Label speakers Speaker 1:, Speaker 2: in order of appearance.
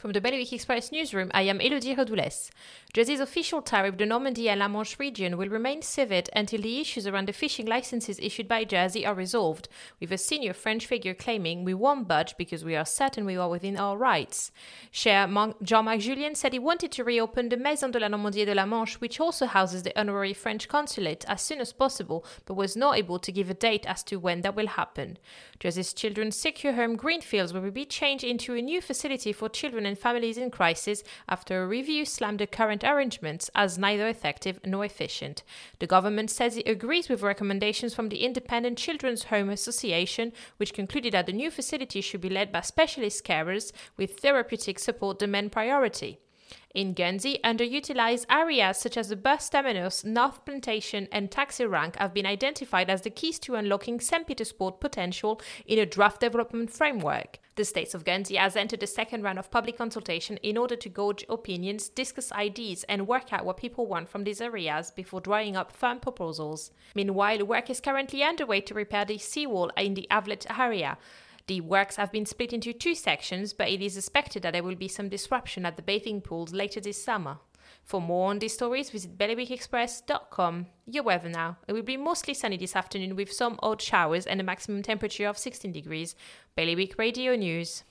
Speaker 1: From the Bailiwick Express newsroom, I am Elodie Redoules. Jersey's official tariff, the Normandy and La Manche region, will remain civet until the issues around the fishing licenses issued by Jersey are resolved, with a senior French figure claiming we won't budge because we are certain we are within our rights. Chair Jean-Marc Julien said he wanted to reopen the Maison de la Normandie et de la Manche, which also houses the honorary French consulate, as soon as possible, but was not able to give a date as to when that will happen. Jersey's Children's Secure Home Greenfields will be changed into a new facility for children and families in crisis after a review slammed the current arrangements as neither effective nor efficient. The government says it agrees with recommendations from the Independent Children's Home Association, which concluded that the new facility should be led by specialist carers with therapeutic support the main priority. In Guernsey, underutilized areas such as the bus terminus, North Plantation, and taxi rank have been identified as the keys to unlocking St. Peter Port's potential in a draft development framework. The States of Guernsey has entered the second round of public consultation in order to gauge opinions, discuss ideas, and work out what people want from these areas before drawing up firm proposals. Meanwhile, work is currently underway to repair the seawall in the Havelet area. The works have been split into two sections, but it is expected that there will be some disruption at the bathing pools later this summer. For more on these stories, visit bailiwickexpress.com. Your weather now. It will be mostly sunny this afternoon with some odd showers and a maximum temperature of 16 degrees. Bailiwick Radio News.